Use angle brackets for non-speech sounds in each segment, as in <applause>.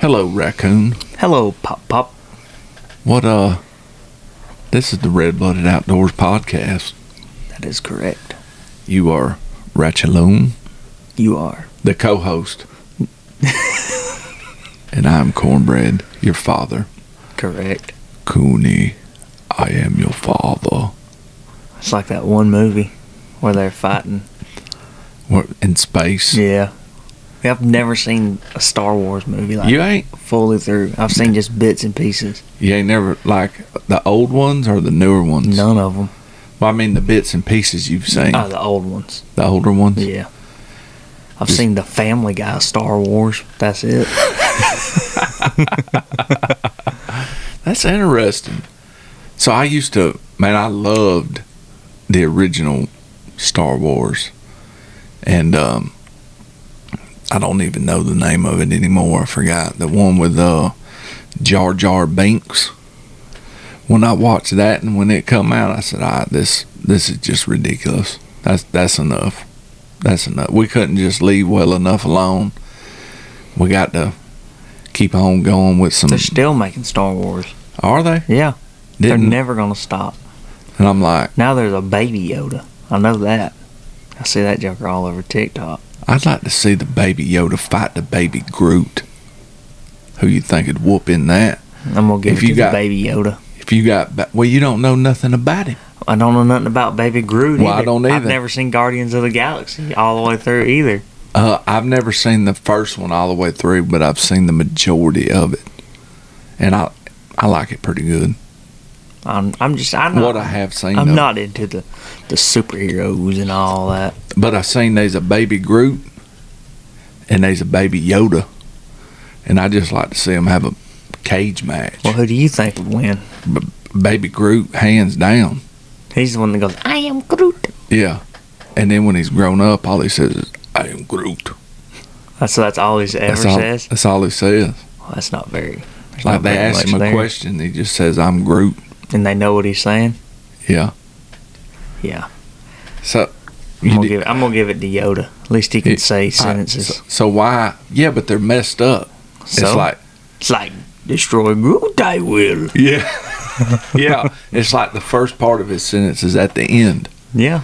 Hello, raccoon. Hello, Pop Pop. What, uh, this is the Red Blooded Outdoors podcast. That is correct. You are Ratchaloon, You are. the co host. <laughs> and I'm Cornbread, your father. Correct. Cooney, I am your father. It's like that one movie where they're fighting. What, in space? Yeah. I've never seen a Star Wars movie like You ain't, fully through. I've seen just bits and pieces. you ain't never, like, the old ones or the newer ones? None of them. Well, I mean, the bits and pieces you've seen. Oh, the old ones. the older ones? Yeah. I've Just- seen the Family Guy Star Wars. That's it. <laughs> That's interesting. So I used to, man, I loved the original Star Wars, and um, I don't even know the name of it anymore. I forgot the one with uh, Jar Jar Binks. When I watched that and when it come out, I said, "Ah, this this is just ridiculous. That's that's enough. That's enough. We couldn't just leave well enough alone. We got to." Keep on going with some. They're still making Star Wars. Are they? Yeah. They're never going to stop. And I'm like, Now there's a baby Yoda. I know that. I see that joker all over TikTok. I'd like to see the baby Yoda fight the baby Groot. Who you think would whoop in that? I'm gonna give If it you got- the baby Yoda. If you got, well, you don't know nothing about him. I don't know nothing about Baby Groot. Well, I don't either. I've never seen Guardians of the Galaxy all the way through either. Uh, I've never seen the first one all the way through, but I've seen the majority of it, and I, I like it pretty good. I'm, I'm just, I'm not, what I have seen, I'm though. not into the, the superheroes and all that. but I've seen there's a baby Groot, and there's a baby Yoda, and I just like to see them have a cage match. Well, who do you think would win? baby Groot, hands down. He's the one that goes, "I am Groot." Yeah. And then when he's grown up, all he says is, I am Groot. That's that's all he ever That's all, says. that's all he says. Well, that's not very. Like not they ask him a there. question, he just says, I'm Groot. And they know what he's saying. Yeah. Yeah, So, I'm gonna did- give it. I'm gonna give it to Yoda. At least he can Yeah, say I- sentences. so, so why? Yeah, but they're messed up. So It's like, it's like destroy Groot. I will. yeah. <laughs> yeah. It's like the first part of his sentence is at the end. Yeah,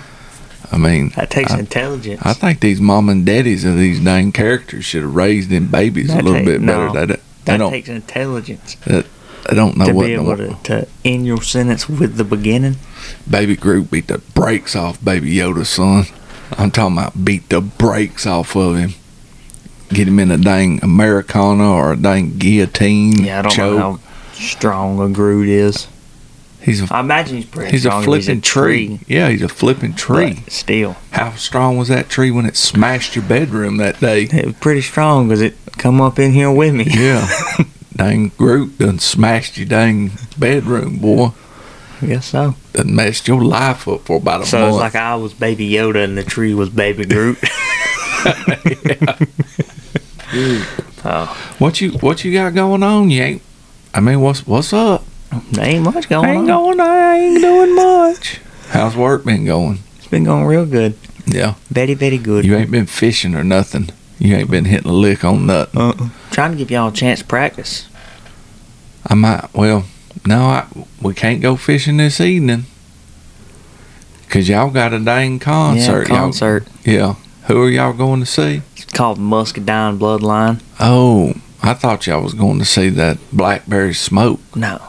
I mean, that takes I, intelligence. I think these mom and daddies of these dang characters should have raised them babies a little take- bit better. no. They, don't- they that don't. takes intelligence They don't know to what be able to, to end your sentence with the beginning. Baby Groot beat the brakes off Baby Yoda's son. I'm talking about beat the brakes off of him. Get him in a dang Americana or a dang guillotine. Yeah, I don't choke. know how strong a Groot is. He's a I imagine he's pretty he's a strong. flipping he's a tree. Yeah, he's a flipping tree. But still, How strong was that tree when it smashed your bedroom that day? it was pretty strong because it come up in here with me. Yeah. <laughs> dang Groot done smashed your dang bedroom, boy. I guess so. Done messed your life up for about a So month. it's like I was Baby Yoda and the tree was Baby Groot. <laughs> <laughs> oh, what you what you got going on? You ain't I mean what's what's up? there ain't much going ain't on. going. I ain't doing much. How's work been going? It's been going real good. Yeah, Very, very good. you ain't been fishing or nothing. You ain't been hitting a lick on nothing. uh-uh. Trying to give y'all a chance to practice. I might. Well, no, I, we can't go fishing this evening because y'all got a dang concert. yeah, Y'all- concert. yeah. Who are y'all going to see? It's called Muscadine Bloodline. Oh, I thought y'all was going to see that Blackberry Smoke. No.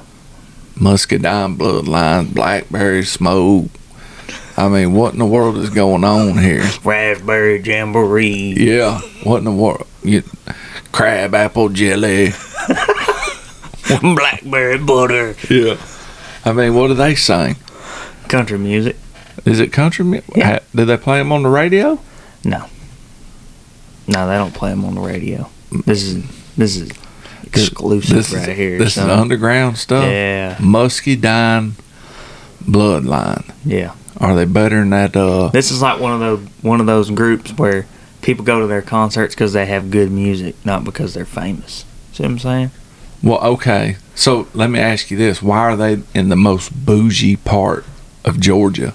Muscadine Bloodline, Blackberry Smoke. I mean, what in the world is going on here? Raspberry Jamboree. Yeah, what in the world? You, crab apple jelly. <laughs> Blackberry butter. Yeah. I mean, what do they sing? Country music. Is it country music? Yeah. Do they play them on the radio? No. No, they don't play them on the radio. This is this is exclusive This right is, here. This son. is underground stuff. Yeah. Muscadine Bloodline. Yeah. Are they better than that? Uh, This is like one of those one of those groups where people go to their concerts because they have good music, not because they're famous. See what I'm saying? well, okay. So let me ask you this: Why are they in the most bougie part of Georgia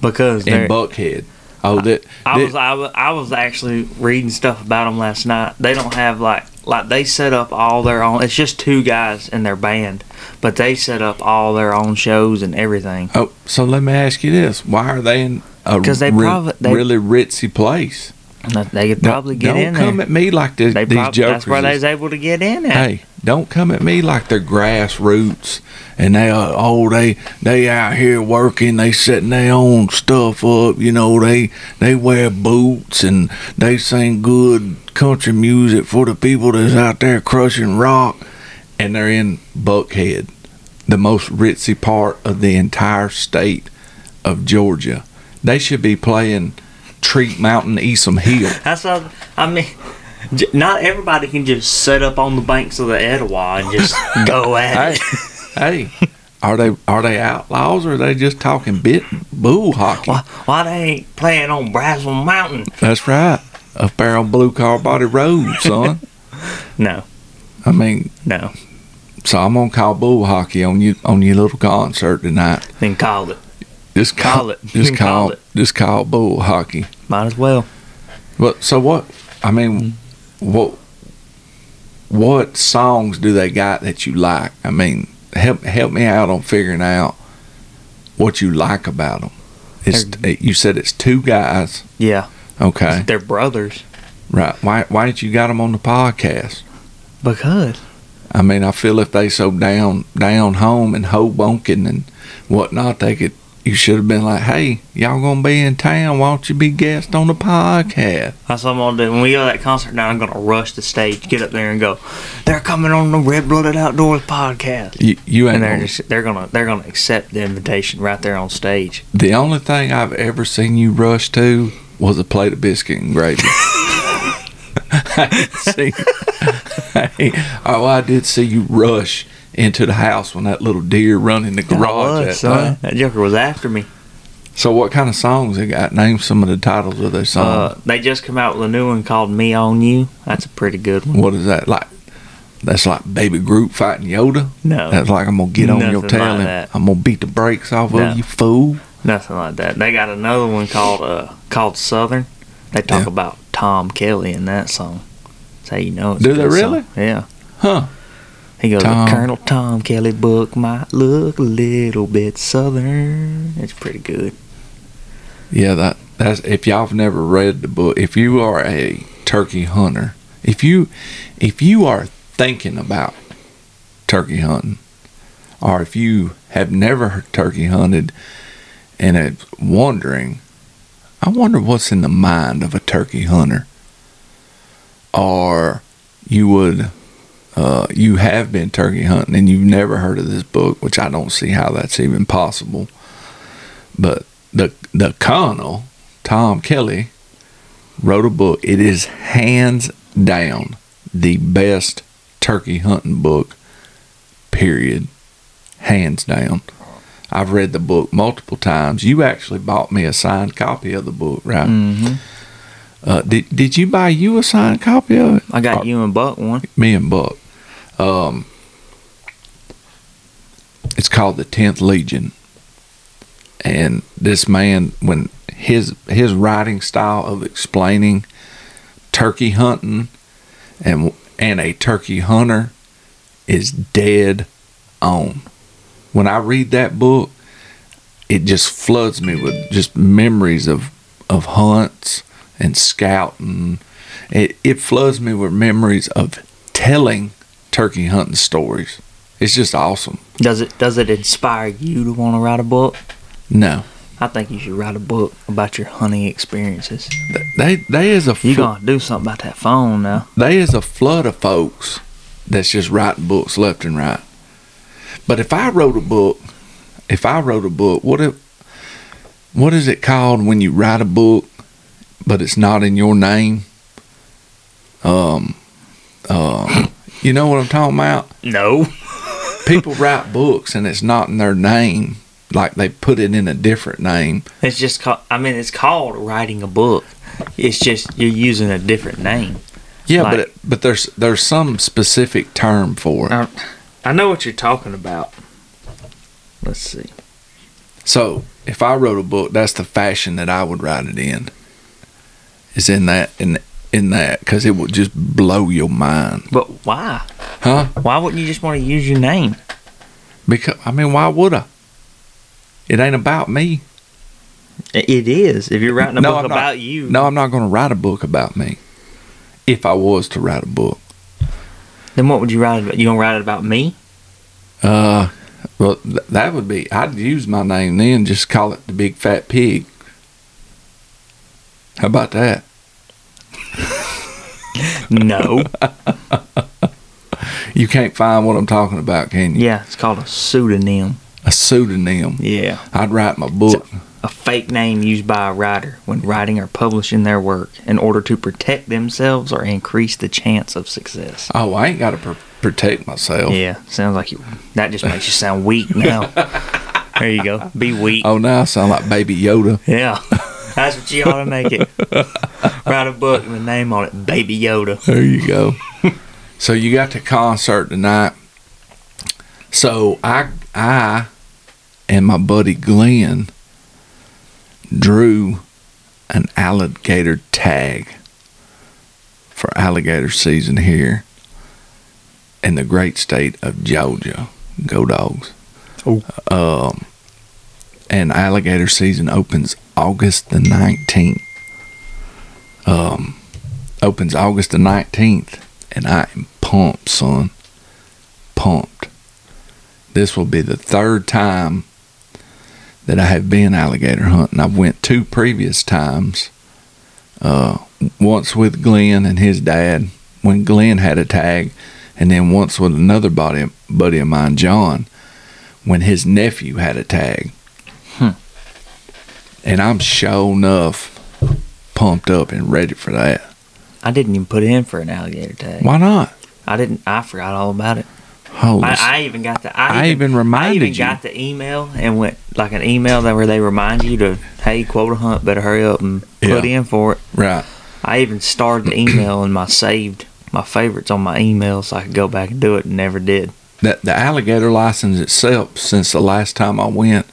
Because in. Buckhead? Oh, that, I that- was, I was I was actually reading stuff about them last night. They don't have like like they set up all their own. It's just two guys in their band, but they set up all their own shows and everything. Oh, so let me ask you this: Why are they in a 'Cause they re- prob- they- really ritzy place? They could probably get don't in come there. at me like this, They these prob- jokers. that's where they was able to get in at. Hey, don't come at me like they're grassroots and they are oh they they out here working, they setting their own stuff up, you know, they they wear boots and they sing good country music for the people that's out there crushing rock and they're in Buckhead, the most ritzy part of the entire state of Georgia. They should be playing Treat Mountain Esom Hill. <laughs> That's what I mean. J- Not everybody can just set up on the banks of the Etowah and just <laughs> go at Hey, it. <laughs> hey, are they are they outlaws or are they just talking bit bull hockey? Why, why they ain't playing on Braswell Mountain? That's right, up there on Blue Car Body Road, son. <laughs> No, I mean, no. so I'm gonna call bull hockey on you on your little concert tonight. Then call it. Just call, Call it. Just Call call, it. Just call bull hockey. Might as well. But so what? I mean, mm-hmm. What what songs do they got that you like? I mean, help help me out on figuring out what you like about them. It's eh, you said it's two guys. Yeah, Okay, they're brothers. right. Why why didn't you got them on the podcast? Because I mean, I feel if they so down down home and Hoboken and whatnot, they could. You should have been like, "Hey, y'all gonna be in town? Why don't you be guest on the podcast?" that's what I'm gonna do. When we go to that concert now, I'm gonna rush the stage, get up there, and go. They're coming on the Red Blooded Outdoors podcast, You, you ain't and they're gonna- just they're gonna they're gonna accept the invitation right there on stage. The only thing I've ever seen you rush to was a plate of biscuit and gravy. <laughs> <laughs> I did see, Hey, oh, I did see you rush into the house when that little deer run in the garage. was, that son. time. That joker was after me. So, what kind of songs they got? Name some of the titles of their songs. Uh, they just come out with a new one called "Me on You." That's a pretty good one. what is that like? That's like Baby Groot fighting Yoda. No, That's like I'm gonna get on your tail like and that. I'm gonna beat the brakes off No. of you, fool. nothing like that. They got another one called uh called Southern. They talk Yeah. about Tom Kelly in that song. That's how you know it's a Do they really? song. Yeah. Huh? He goes, Tom. Colonel Tom Kelly book might look a little bit southern. It's pretty good. Yeah, that that's if y'all have never read the book, if you are a turkey hunter, if you if you are thinking about turkey hunting, or if you have never turkey hunted and are wondering, I wonder what's in the mind of a turkey hunter, or you would. Uh, you have been turkey hunting and you've never heard of this book, which I don't see how that's even possible. But the the colonel Tom Kelly wrote a book. It is hands down the best turkey hunting book. Period. Hands down. I've read the book multiple times. You actually bought me a signed copy of the book, right? Mm-hmm. Uh, did Did you buy you a signed copy of it? I got Or- you and Buck one. me and Buck. Um, it's called the Tenth Legion, and this man, when his his writing style of explaining turkey hunting and and a turkey hunter is dead on. When I read that book, it just floods me with just memories of of hunts and scouting. It it floods me with memories of telling turkey hunting stories. It's just awesome. Does it does it inspire you to want to write a book? No, I think you should write a book about your hunting experiences. they they is a You fl- gonna do something about that phone now? they is a flood of folks that's just writing books left and right. But if I wrote a book, if I wrote a book, what if what is it called when you write a book but it's not in your name? Um um you know what I'm talking about? No. <laughs> People write books and it's not in their name. Like they put it in a different name. It's just called. I mean, it's called writing a book. It's just you're using a different name. Yeah, Like- but it, but there's there's some specific term for it. I, I know what you're talking about. Let's see. So if I wrote a book, that's the fashion that I would write it in. Is in that in in that because it would just blow your mind, But why? huh? Why wouldn't you just want to use your name? Because I mean, why would I? It ain't about me. It is. If you're writing a No, book I'm not. about you. No, I'm not going to write a book about me. If I was to write a book, Then what would you write about? You gonna write it about me? uh, well, th- that would be. I'd use my name then, just call it the Big Fat Pig. How about that? No. You can't find what I'm talking about, can you? yeah, it's called a pseudonym. A pseudonym. Yeah. I'd write my book. A fake name used by a writer when writing or publishing their work in order to protect themselves or increase the chance of success. Oh, I ain't got to pr- protect myself. Yeah, sounds like you. That just makes you sound weak now. <laughs> there you go. Be weak. Oh, now I sound like Baby Yoda. Yeah. That's what you ought to make it. <laughs> Write a book with a name on it, Baby Yoda. There you go. so you got the concert tonight. So I I and my buddy Glenn drew an alligator tag for alligator season here in the great state of Georgia. Go dogs. Oh. Um and alligator season opens August the 19th. Um opens August the 19th and I am pumped, son. Pumped. This will be the third time that I have been alligator hunting. I've went two previous times. Uh, once with Glenn and his dad when Glenn had a tag, and then once with another buddy buddy of mine, John, when his nephew had a tag. And I'm sure enough pumped up and ready for that. I didn't even put in for an alligator tag. Why not? I didn't. I forgot all about it. Holy I, I even got the. I, I even reminded I even you. got the email and went like an email that where they remind you to hey quota hunt better hurry up and put Yeah. in for it. right. I even started the email in my saved my favorites on my email so I could go back and do it and never did. that the alligator license itself since the last time I went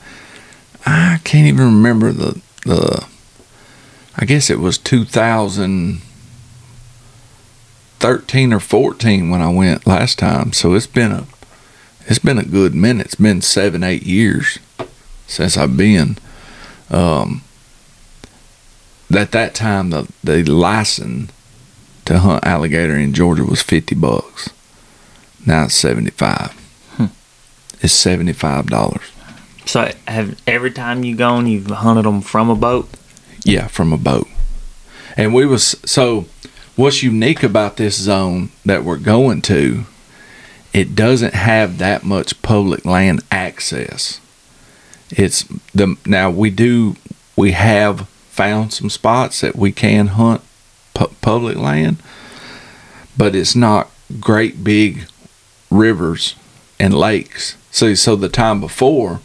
I can't even remember the the I guess it was 2013 or 14 when I went last time. So it's been a it's been a good minute. It's been 7 8 years since I've been um at that time the the license to hunt alligator in Georgia was 50 bucks. Now it's 75 it's $75 So have every time you gone you've hunted them from a boat. Yeah, from a boat. And we was so what's unique about this zone that we're going to, it doesn't have that much public land access. It's the now we do we have found some spots that we can hunt pu- public land, but it's not great big rivers and lakes. So so the time before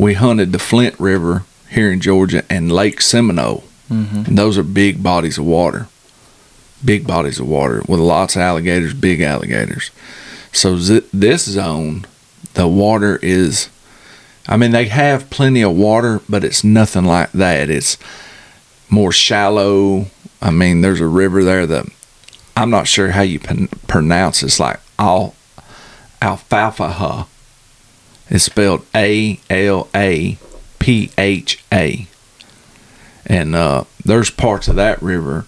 we hunted the Flint River here in Georgia and Lake Seminole. Mm-hmm. And those are big bodies of water. Big bodies of water with lots of alligators, big alligators. So zi- this zone, the water is, I mean, they have plenty of water, but it's nothing like that. It's more shallow. I mean, there's a river there that I'm not sure how you pron- pronounce. It's like Al Alfalfa. It's spelled A L A P H A. And uh, there's parts of that river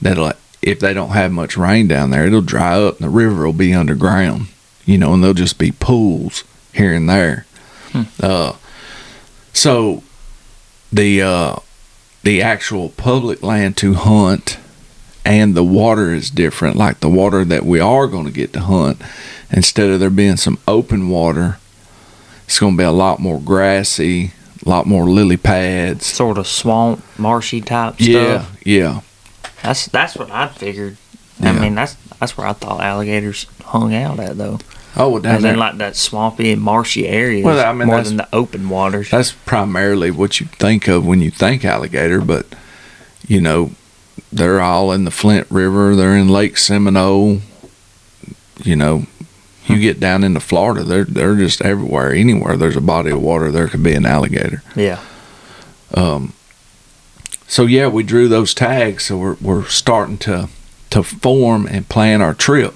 that'll, if they don't have much rain down there, it'll dry up and the river will be underground, you know, and there'll just be pools here and there. Uh, so the uh, the actual public land to hunt and the water is different. Like the water that we are going to get to hunt, instead of there being some open water, it's going to be a lot more grassy, a lot more lily pads. Sort of swamp, marshy type Yeah, stuff. yeah. Yeah. That's that's what I figured. Yeah. I mean that's that's where I thought alligators hung out at though. Oh, well, down As there, in like that swampy and marshy area. Well, I mean, more than the open waters. that's primarily what you think of when you think alligator, but you know, they're all in the Flint River, they're in Lake Seminole. You know, you get down into Florida, they're they're just everywhere. Anywhere there's a body of water, there could be an alligator. yeah. Um, so yeah, we drew those tags. So we're we're starting to to form and plan our trip.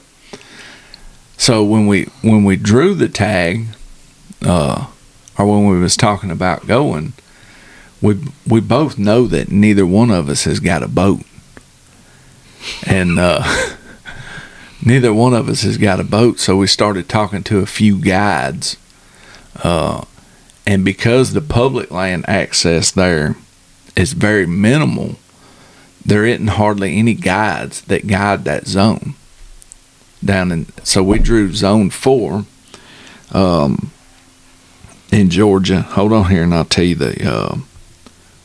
So when we when we drew the tag, uh, or when we was talking about going, we we both know that neither one of us has got a boat, and uh, <laughs> neither one of us has got a boat. So we started talking to a few guides, uh, and because the public land access there is very minimal, there isn't hardly any guides that guide that zone down in. So we drew zone four. Um, in Georgia. Hold on here, and I'll tell you the uh,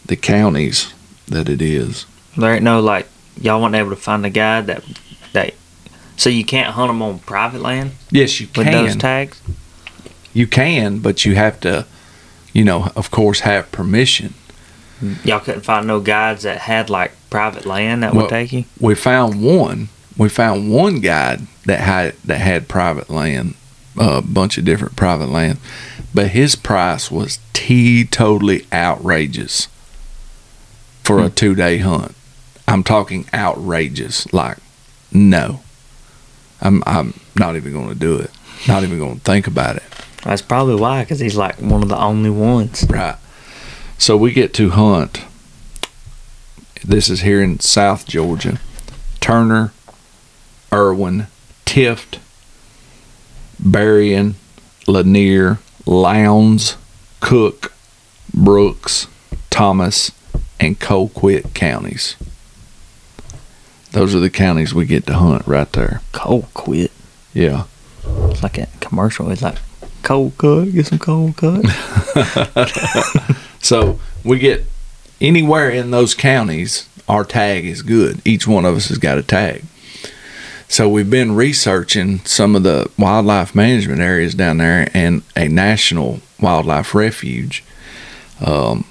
the counties that it is. There ain't no like y'all weren't able to find a guide that that so you can't hunt them on private land Yes, you with can. those tags. you can, but you have to, you know, of course, have permission. Y'all couldn't find no guides that had like private land that Well- would take you. We found one. We found one guide that had that had private land, a bunch of different private land, but his price was teetotally outrageous for a hmm. two day hunt. I'm talking outrageous. Like, no, I'm I'm not even going to do it. Not even going to think about it. That's probably why, because he's like one of the only ones. Right. So we get to hunt. This is here in South Georgia. Turner, Irwin, Tift, Berrien, Lanier, Lowndes, Cook, Brooks, Thomas, and Colquitt counties. Those are the counties we get to hunt right there. Cold quit. Yeah. It's like a commercial. It's like cold cut. Get some cold cut. <laughs> So we get anywhere in those counties, our tag is good. Each one of us has got a tag. So we've been researching some of the wildlife management areas down there and a national wildlife refuge um,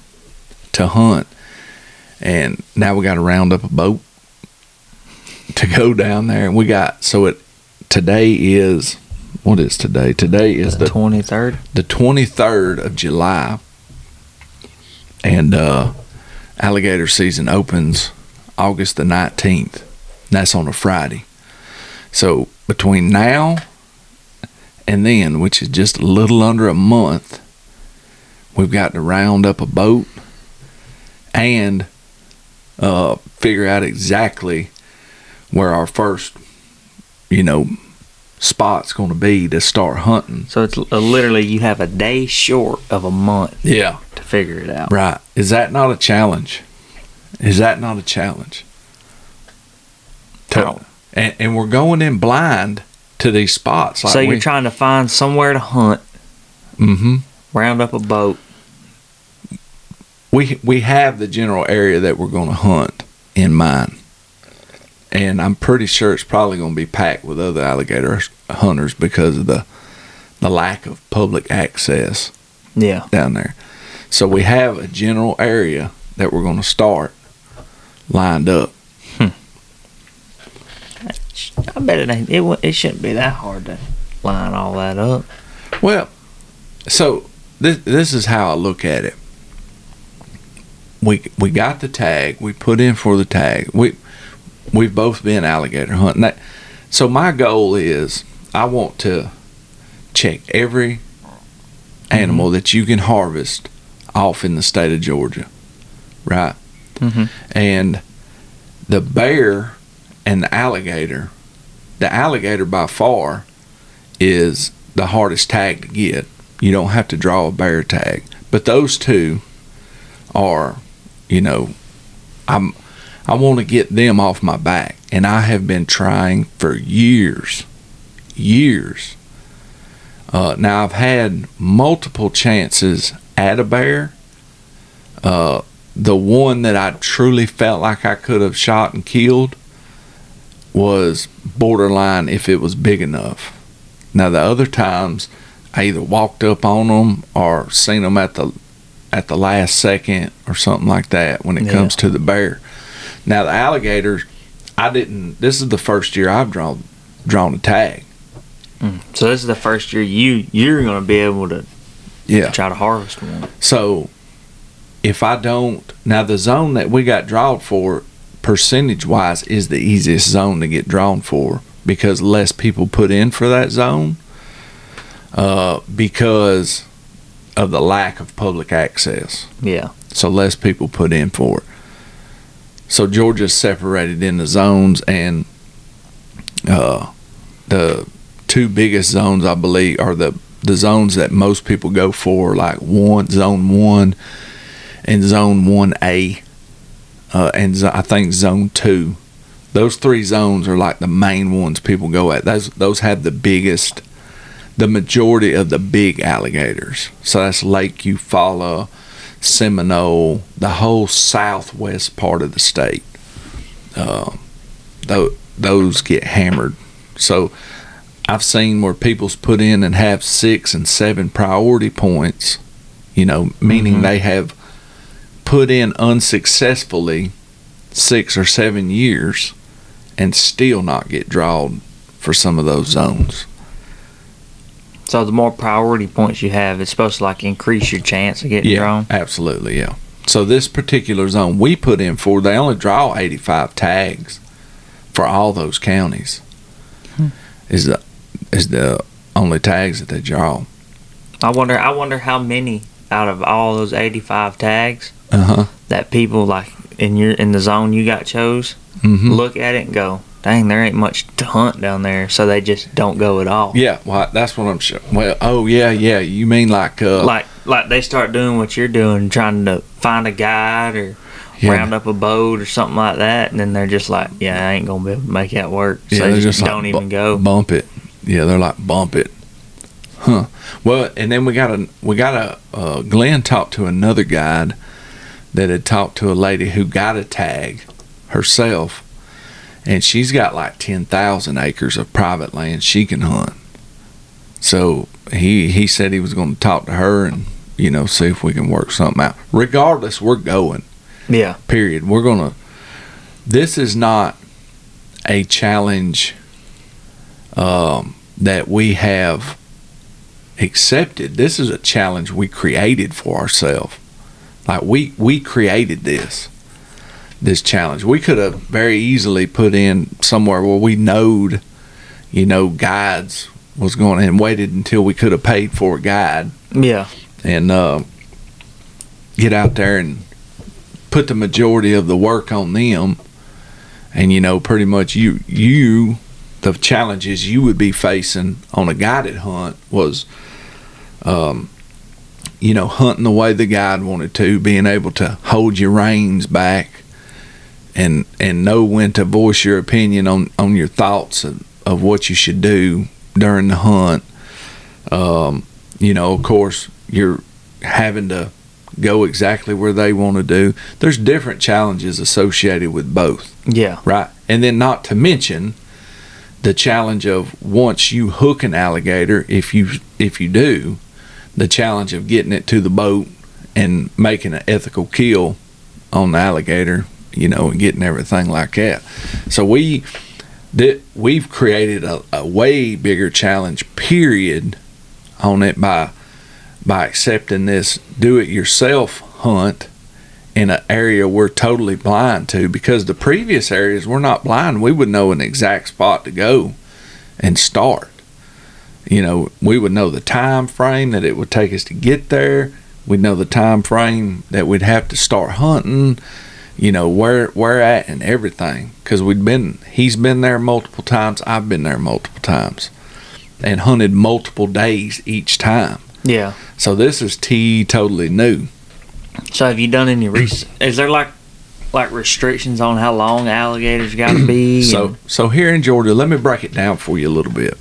to hunt. And now we got to round up a boat to go down there. And we got so it today is what is today? Today is the twenty third. the 23rd of July, and uh, alligator season opens August the 19th. That's on a Friday. So between now and then, which is just a little under a month, we've got to round up a boat and uh, figure out exactly where our first, you know, spot's going to be to start hunting. So it's uh, literally you have a day short of a month Yeah. to figure it out. Right. Is that not a challenge? Is that not a challenge? To- and, and we're going in blind to these spots. Like so you're we, trying to find somewhere to hunt, Mm-hmm. round up a boat. we we have the general area that we're going to hunt in mind, and I'm pretty sure it's probably going to be packed with other alligator hunters because of the the lack of public access Yeah. down there. So we have a general area that we're going to start lined up. Hmm. I bet it ain't. It, it shouldn't be that hard to line all that up. Well, so this this is how I look at it. We we got the tag. We put in for the tag. We we've both been alligator hunting. That, so my goal is I want to check every animal that you can harvest off in the state of Georgia, right? Mm-hmm. And the bear and the alligator, the alligator by far is the hardest tag to get. You don't have to draw a bear tag, but those two are, you know, I'm I want to get them off my back, and I have been trying for years, years. Uh, now I've had multiple chances at a bear. Uh, the one that I truly felt like I could have shot and killed was borderline if it was big enough. Now the other times, I either walked up on them or seen them at the at the last second or something like that when it Yeah. comes to the bear. Now the alligators, I didn't. This is the first year I've drawn drawn a tag. So this is the first year you you're gonna be able to Yeah. try to harvest one. So if I don't now the zone that we got drawn for percentage wise is the easiest zone to get drawn for because less people put in for that zone uh, because of the lack of public access. Yeah. So less people put in for it. So Georgia's separated into zones and uh, the two biggest zones I believe are the the zones that most people go for, like one zone one and zone one A, uh, and zo- I think zone two. Those three zones are like the main ones people go at. Those those have the biggest, the majority of the big alligators. So that's Lake Eufaula, Seminole, the whole southwest part of the state. Uh, tho- those get hammered. So I've seen where people's put in and have six and seven priority points, you know, meaning Mhm. they have put in unsuccessfully six or seven years and still not get drawn for some of those zones. So the more priority points you have, it's supposed to like increase your chance of getting Yeah, drawn. absolutely, yeah. So this particular zone we put in for, they only draw 85 tags for all those counties. Hmm. Is the is the only tags that they draw. I wonder. I wonder how many out of all those eighty-five tags Uh huh. that people like in your in the zone you got chose hmm look at it and go, "Dang, there ain't much to hunt down there," so they just don't go at all. Yeah, well, that's what I'm sure. Well, oh yeah, yeah. You mean like uh, Like like they start doing what you're doing, trying to find a guide or Yeah. round up a boat or something like that, and then they're just like, "Yeah, I ain't gonna be able to make that work," so Yeah, they just, like don't bu- even go. bump it. Yeah, they're like bump it. Huh. Well, and then we got a we got a uh, Glenn talked to another guide that had talked to a lady who got a tag herself, and she's got like ten thousand acres of private land she can hunt. So he he said he was going to talk to her and you know see if we can work something out. Regardless, we're going Yeah, period. We're gonna. This is not a challenge um, that we have accepted. This is a challenge we created for ourselves. Like we we created this this challenge. We could have very easily put in somewhere where we knowed, you know, guides was going and waited until we could have paid for a guide yeah, and uh, get out there and put the majority of the work on them. And you know, pretty much you you the challenges you would be facing on a guided hunt was, um, you know, hunting the way the guide wanted to, being able to hold your reins back, and and know when to voice your opinion on on your thoughts of, of what you should do during the hunt. Um, you know, of course, you're having to go exactly where they want to do. There's different challenges associated with both, yeah, right? And then not to mention the challenge of once you hook an alligator, if you if you do, the challenge of getting it to the boat and making an ethical kill on the alligator, you know, and getting everything like that. So we that we've created a, a way bigger challenge period on it by by accepting this do it yourself hunt in an area we're totally blind to because the previous areas we're not blind. We would know an exact spot to go and start. You know we would know the time frame that it would take us to get there. We'd know the time frame that we'd have to start hunting you know where where at and everything because we'd been he's been there multiple times i've been there multiple times and hunted multiple days each time yeah. so this is t totally new So have you done any research? Is there like like restrictions on how long alligators got to be? <clears throat> So and- so here in Georgia, let me break it down for you a little bit,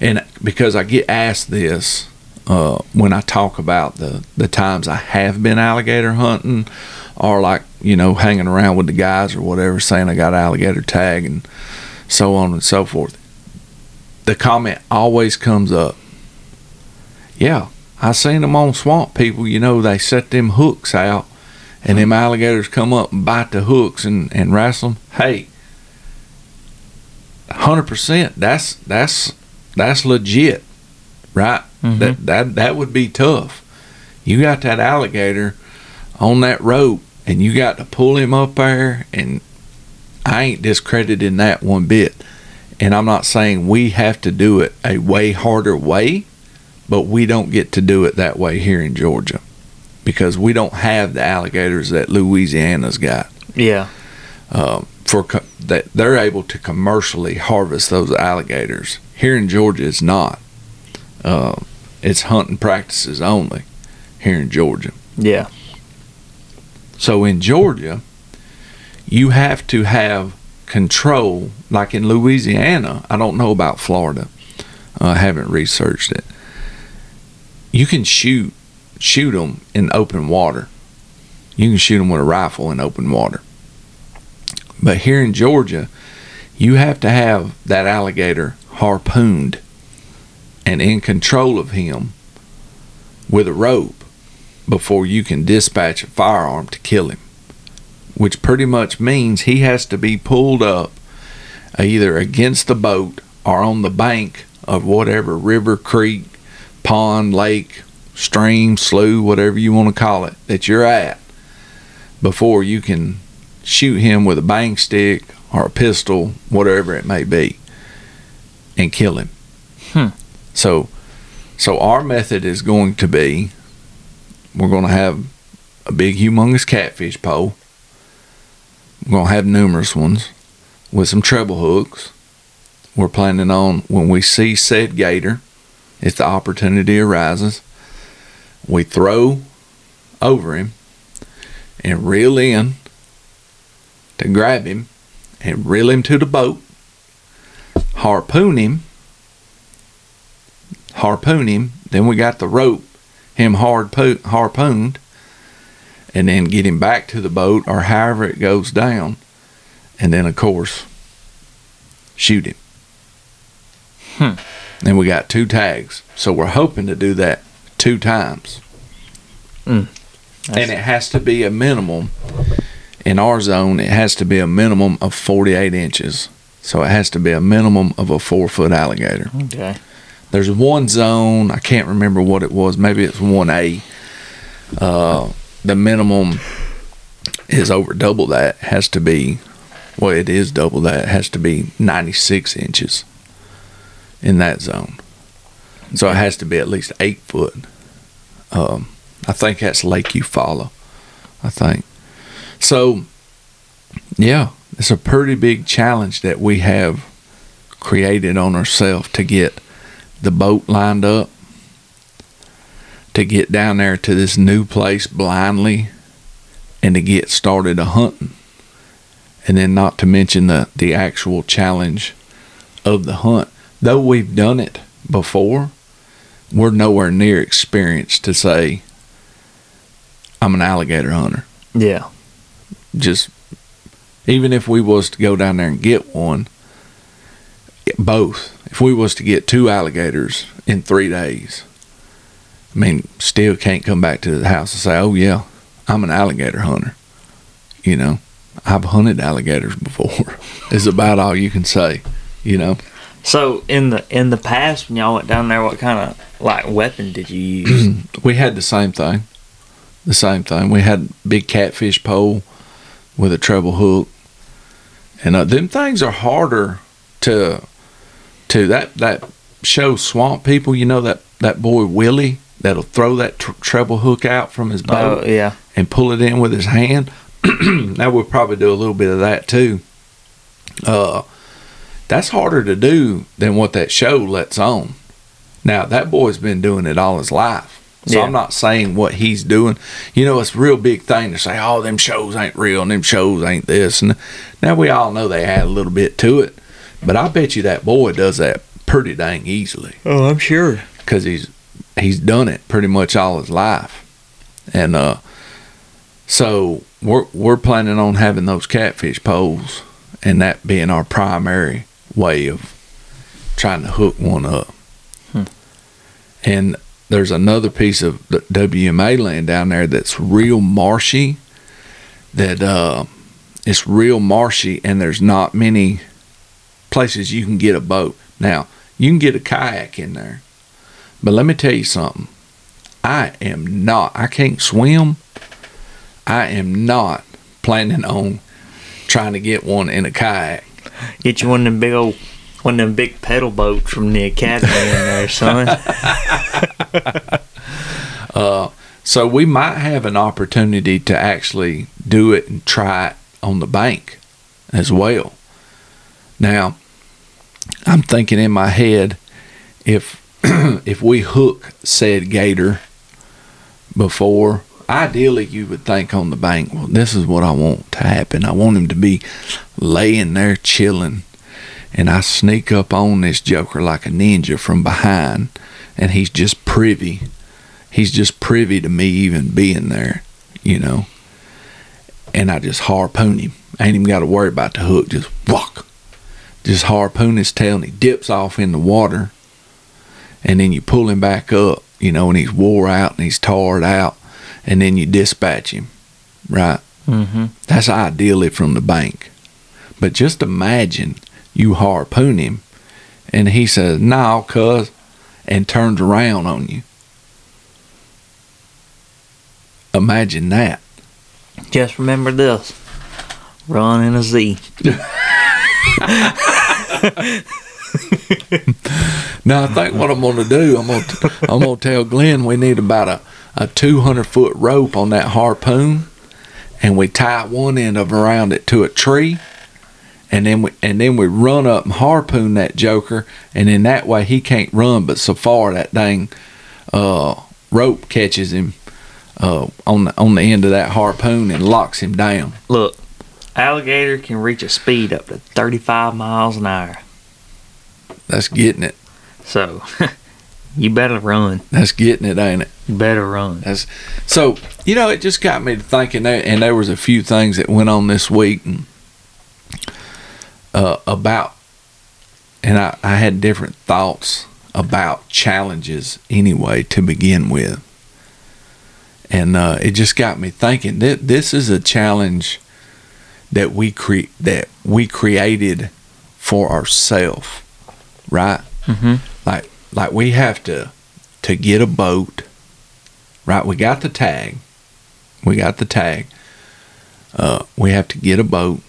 and because I get asked this uh, when I talk about the the times I have been alligator hunting, or like you know hanging around with the guys or whatever, saying I got alligator tag and so on and so forth. The comment always comes up. Yeah, I seen them on swamp people. You know they set them hooks out and them alligators come up and bite the hooks and, and wrestle them, hey, hundred percent, that's that's that's legit, right? Mhm. That that that would be tough. You got that alligator on that rope and you got to pull him up there and I ain't discrediting that one bit. And I'm not saying we have to do it a way harder way, but we don't get to do it that way here in Georgia because we don't have the alligators that Louisiana's got. Yeah. Um, for co- that they're able to commercially harvest those alligators. Here in Georgia, it's not. Uh, it's hunting practices only here in Georgia. Yeah. So in Georgia, you have to have control. Like in Louisiana, I don't know about Florida. Uh, I haven't researched it. You can shoot shoot them in open water. You can shoot them with a rifle in open water. But here in Georgia, you have to have that alligator harpooned and in control of him with a rope before you can dispatch a firearm to kill him. Which pretty much means he has to be pulled up either against the boat or on the bank of whatever river, creek, pond, lake, stream, slough, whatever you want to call it, that you're at before you can shoot him with a bang stick or a pistol, whatever it may be, and kill him. Hmm. So, so our method is going to be we're going to have a big, humongous catfish pole. We're going to have numerous ones with some treble hooks. We're planning on when we see said gator, if the opportunity arises, we throw over him and reel in to grab him and reel him to the boat, harpoon him, harpoon him. Then we got the rope, him hard po- harpooned, and then get him back to the boat or however it goes down. And then, of course, shoot him. Hmm. And we got two tags. So we're hoping to do that two times. Mm. And it has to be a minimum in our zone, it has to be a minimum of 48 inches. So it has to be a minimum of a four foot alligator. Okay. There's one zone, I can't remember what it was, maybe it's 1A. Uh, the minimum is over double that, has to be, well, it is double that, has to be 96 inches in that zone. So it has to be at least eight foot. Um, I think that's Lake Eufaula. I think. So, yeah, it's a pretty big challenge that we have created on ourselves to get the boat lined up, to get down there to this new place blindly, and to get started a hunting. And then, not to mention the, the actual challenge of the hunt. Though we've done it before, we're nowhere near experienced to say, I'm an alligator hunter Yeah. just even if we was to go down there and get one both if we was to get two alligators in three days i mean still can't come back to the house and say oh yeah i'm an alligator hunter. You know i've hunted alligators before. <laughs> Is about all you can say you know? So in the in the past when y'all went down there, what kind of like weapon did you <clears throat> use? we had the same thing. The same thing. We had big catfish pole with a treble hook. And uh, them things are harder to to that that show swamp people you know that that boy willie that'll throw that tr- treble hook out from his boat oh yeah. and pull it in with his hand? <clears throat> Now we'll probably do a little bit of that too. Uh that's harder to do than what that show lets on. Now that boy's been doing it all his life so Yeah. i'm not saying what he's doing. You know it's a real big thing to say oh them shows ain't real and them shows ain't this. And now we all know they add a little bit to it but i bet you that boy does that pretty dang easily Oh, I'm sure. because he's he's done it pretty much all his life, and uh, so we're we're planning on having those catfish poles, and that being our primary way of trying to hook one up. Hmm. And there's another piece of WMA land down there that's real marshy. That uh, it's real marshy, and there's not many places you can get a boat. Now you can get a kayak in there. But let me tell you something. I am not. I can't swim. I am not planning on trying to get one in a kayak. Get you one of them big old, one of them big pedal boats from the academy in there, son. <laughs> Uh, so we might have an opportunity to actually do it and try it on the bank as well. Now, I'm thinking in my head if <clears throat> if we hook said gator before ideally you would think on the bank well this is what i want to happen. I want him to be laying there chilling and i sneak up on this joker like a ninja from behind and he's just privy. He's just privy to me even being there you know? And i just harpoon him. I ain't even got to worry about the hook. Just walk just harpoon his tail and he dips off in the water and then you pull him back up, you know, and he's wore out and he's tarred out, and then you dispatch him, right? mm-hmm. That's ideally from the bank. But just imagine you harpoon him, and he says, "No, cuz," and turns around on you. Imagine that. Just remember this: run in a Z. <laughs> <laughs> Now I think what I'm going to do, I'm going to I'm going to tell Glenn we need about a a 200 foot rope on that harpoon, and we tie one end of around it to a tree, and then we and then we run up and harpoon that joker, and in that way he can't run, but so far that dang uh, rope catches him uh, on the on the end of that harpoon and locks him down. Look, alligator can reach a speed up to 35 miles an hour. That's getting it. So, <laughs> you better run. That's getting it, ain't it? You better run. That's so you know it just got me to thinking that, and there was a few things that went on this week and, uh, about, and I, I had different thoughts about challenges anyway to begin with, and uh, it just got me thinking that this is a challenge that we cre- that we created for ourselves, right? Mm-hmm. like like we have to to get a boat right? We got the tag. We got the tag. Uh, we have to get a boat.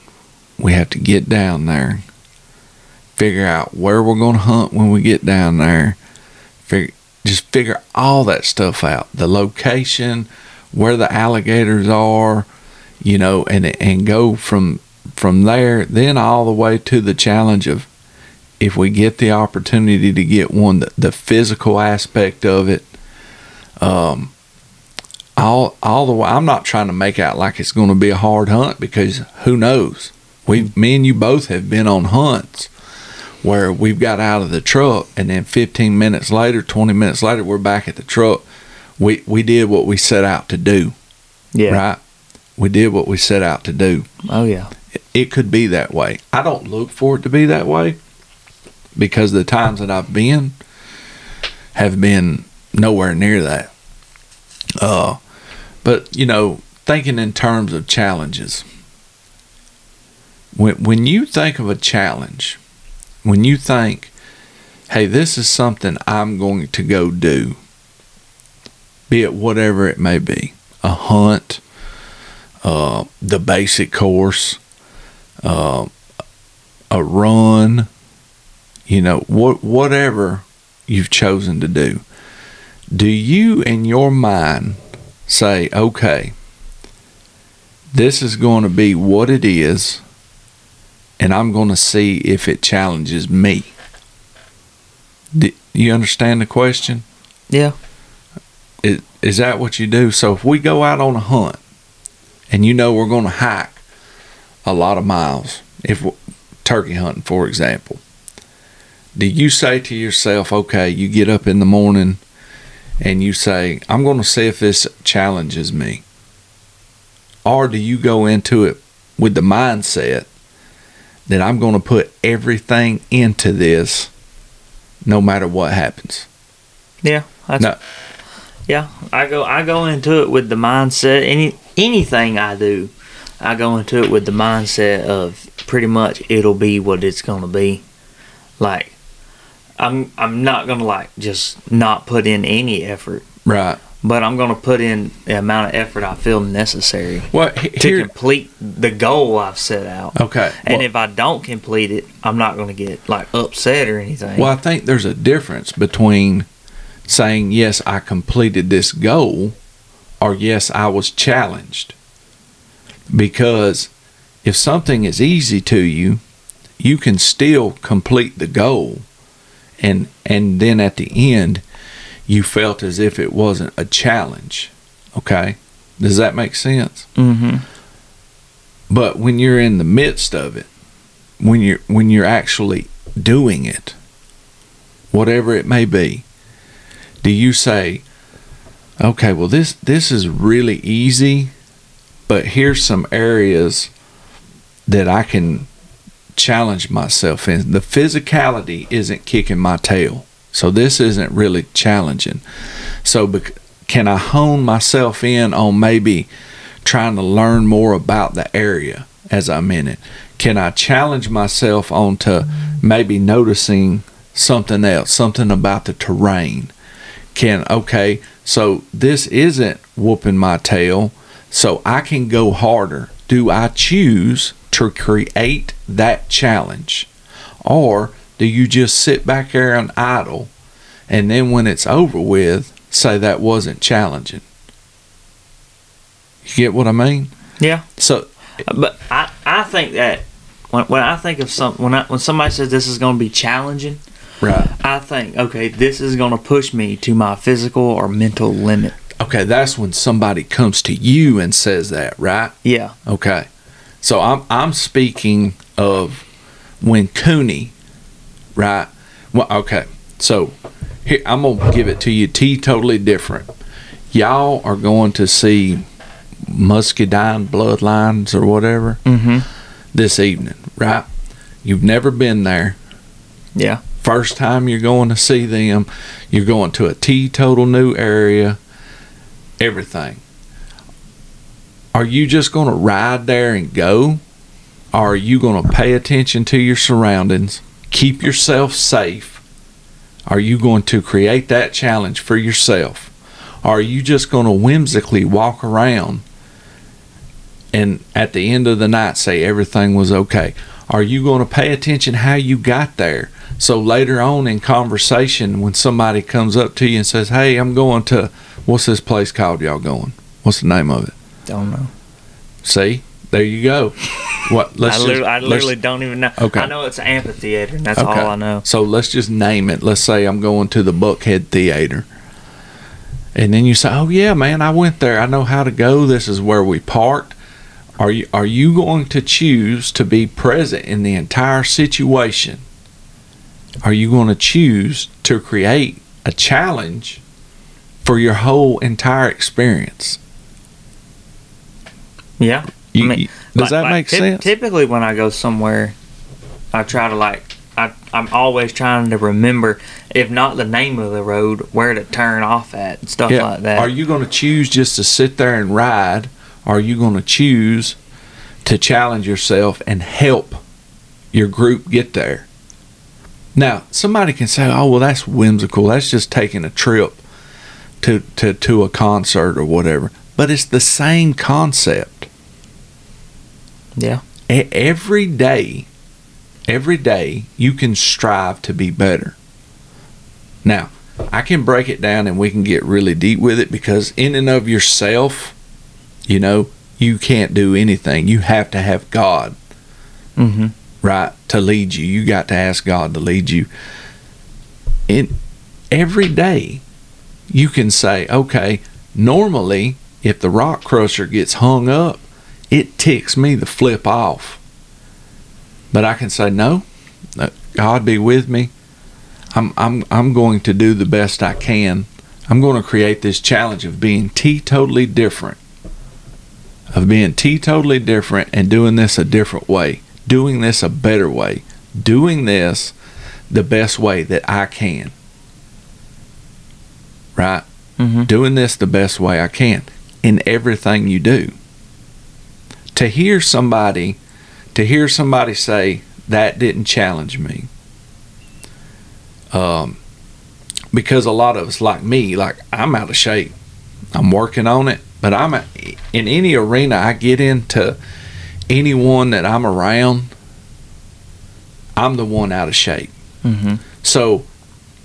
We have to get down there. Figure out where we're going to hunt when we get down there. Figure, just figure all that stuff out. The location where the alligators are you know and and go from from there then all the way to the challenge of if we get the opportunity to get one, the, the physical aspect of it, um, all all the way. I'm not trying to make out like it's going to be a hard hunt because who knows? We, me and you both have been on hunts where we've got out of the truck and then 15 minutes later, 20 minutes later, we're back at the truck. We we did what we set out to do, Yeah. right? We did what we set out to do Oh, yeah. it could be that way. I don't look for it to be that way because the times that I've been have been nowhere near that. Uh, but you know, thinking in terms of challenges. When when you think of a challenge, when you think, "Hey, this is something I'm going to go do," be it whatever it may be, a hunt, uh, the basic course, uh, a run, you know, what whatever you've chosen to do. Do you in your mind say, okay, this is going to be what it is, and I'm going to see if it challenges me? Do you understand the question? Yeah. Is, is that what you do? So if we go out on a hunt, and you know we're going to hike a lot of miles, if turkey hunting, for example, do you say to yourself, okay, you get up in the morning and you say, I'm going to see if this challenges me? Or do you go into it with the mindset that I'm going to put everything into this no matter what happens? Yeah. That's, No. Yeah. I go I go into it with the mindset any anything I do, I go into it with the mindset of pretty much it'll be what it's gonna be. Like I'm I'm not gonna like just not put in any effort. Right. but I'm gonna put in the amount of effort I feel necessary Well, he- to complete the goal I've set out. okay. And well, if I don't complete it, I'm not gonna get like upset or anything. well, I think there's a difference between saying yes, I completed this goal, or yes, I was challenged. Because if something is easy to you, you can still complete the goal, and and then at the end, you felt as if it wasn't a challenge. Okay, does that make sense? Mm-hmm. But when you're in the midst of it, when you're when you're actually doing it, whatever it may be, do you say, "Okay, well this this is really easy, but here's some areas that I can challenge myself in. The physicality isn't kicking my tail, so this isn't really challenging. So, bec- can I hone myself in on maybe?" trying to learn more about the area as I'm in it? Can I challenge myself onto maybe noticing something else, something about the terrain? Can, okay, so this isn't whooping my tail, so I can go harder. Do I choose to create that challenge? Or do you just sit back there and idle and then when it's over with, say that wasn't challenging? You get what I mean? Yeah. So But I, I think that when, when I think of some when I, when somebody says this is going to be challenging, right. I think okay, this is going to push me to my physical or mental limit. Okay, that's when somebody comes to you and says that, right? Yeah. Okay. So I'm I'm speaking of when Cooney, right? Well, okay. So here I'm gonna give it to you T totally different. Y'all are going to see Muscadine Bloodlines or whatever Mm-hmm. this evening, right? You've never been there. Yeah. First time you're going to see them, you're going to a teetotal new area, everything. Are you just going to ride there and go? Or are you going to pay attention to your surroundings, keep yourself safe? Are you going to create that challenge for yourself? Or are you just going to whimsically walk around and at the end of the night say everything was okay? Are you going to pay attention how you got there? So later on in conversation, when somebody comes up to you and says, "Hey, I'm going to what's this place called? Y'all going? What's the name of it?" Don't know. See, there you go. What? <laughs> Let's I just- literally, I literally don't even know. Okay. I know it's an amphitheater, and that's Okay. all I know. So let's just name it. Let's say I'm going to the Buckhead Theater. And then you say, "Oh yeah, man, I went there. I know how to go. This is where we parked." Are you are you going to choose to be present in the entire situation? Are you going to choose to create a challenge for your whole entire experience? Yeah. You, I mean, does Like- that make typ- sense? Typically, when I go somewhere, I try to like. I, I'm always trying to remember, if not the name of the road, where to turn off at and stuff like that. Are you going to choose just to sit there and ride? Are you going to choose to challenge yourself and help your group get there? Now, somebody can say, "Oh, well, that's whimsical. That's just taking a trip to to to a concert or whatever." But it's the same concept. Yeah. E- every day, every day you can strive to be better. Now, I can break it down and we can get really deep with it because in and of yourself, you know, you can't do anything. You have to have God, Mm-hmm. right, to lead you. You got to ask God to lead you. In every day, you can say, okay, normally if the rock crusher gets hung up, it ticks me the flip off. But I can say, no, God be with me. I'm, I'm, I'm going to do the best I can. I'm going to create this challenge of being teetotally different, of being teetotally different and doing this a different way, doing this a better way, doing this the best way that I can. Right? Mm-hmm. doing this the best way I can in everything you do. To hear somebody to hear somebody say that didn't challenge me. Um because a lot of us like me, like I'm out of shape. I'm working on it, but I'm a, in any arena I get into, anyone that I'm around, I'm the one out of shape. Mm-hmm. So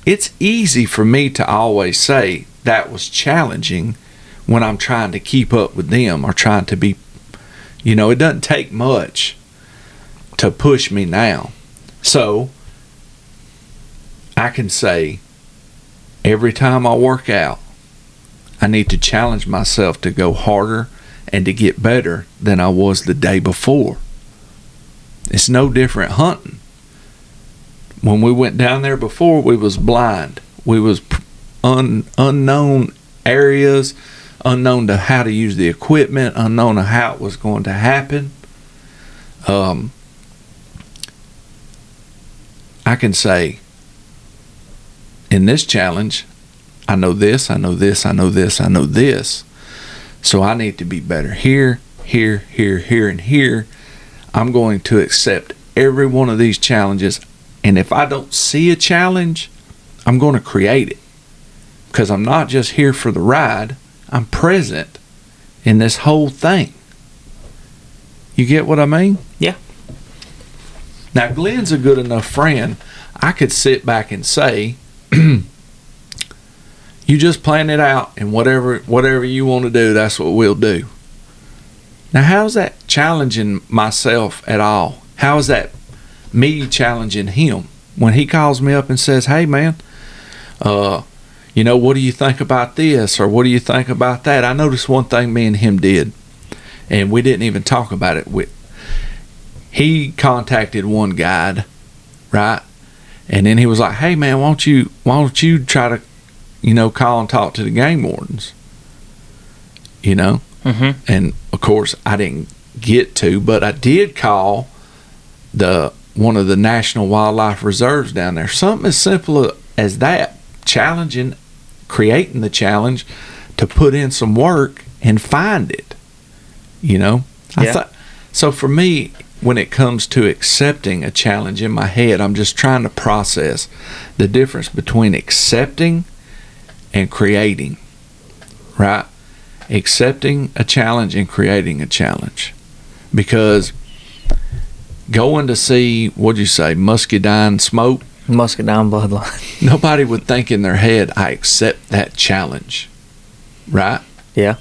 it's easy for me to always say that was challenging when I'm trying to keep up with them or trying to be, you know, it doesn't take much to push me now. So I can say every time I work out, I need to challenge myself to go harder and to get better than I was the day before. It's no different hunting. When we went down there before, we was blind. We was un, unknown areas, unknown to how to use the equipment, unknown to how it was going to happen. Um, I can say in this challenge, I know this, I know this, I know this, I know this. So I need to be better here, here, here, here, and here. I'm going to accept every one of these challenges. And if I don't see a challenge, I'm going to create it. Because I'm not just here for the ride, I'm present in this whole thing. You get what I mean? Yeah. Now, Glenn's a good enough friend. I could sit back and say, <clears throat> "You just plan it out, and whatever whatever you want to do, that's what we'll do." Now, how's that challenging myself at all? How is that me challenging him when he calls me up and says, "Hey, man, uh, you know, what do you think about this, or what do you think about that?" I noticed one thing me and him did, and we didn't even talk about it. We, he contacted one guide, right? And then he was like, "Hey man, why don't you why don't you try to, you know, call and talk to the game wardens?" You know, Mm-hmm. and of course I didn't get to, but I did call the one of the national wildlife reserves down there. Something as simple as that, challenging, creating the challenge to put in some work and find it. You know, I thought so. For me, when it comes to accepting a challenge in my head, I'm just trying to process the difference between accepting and creating. Right accepting a challenge and creating a challenge because going to see what'd you say muscadine smoke Muscadine bloodline. <laughs> nobody would think in their head i accept that challenge right Yeah.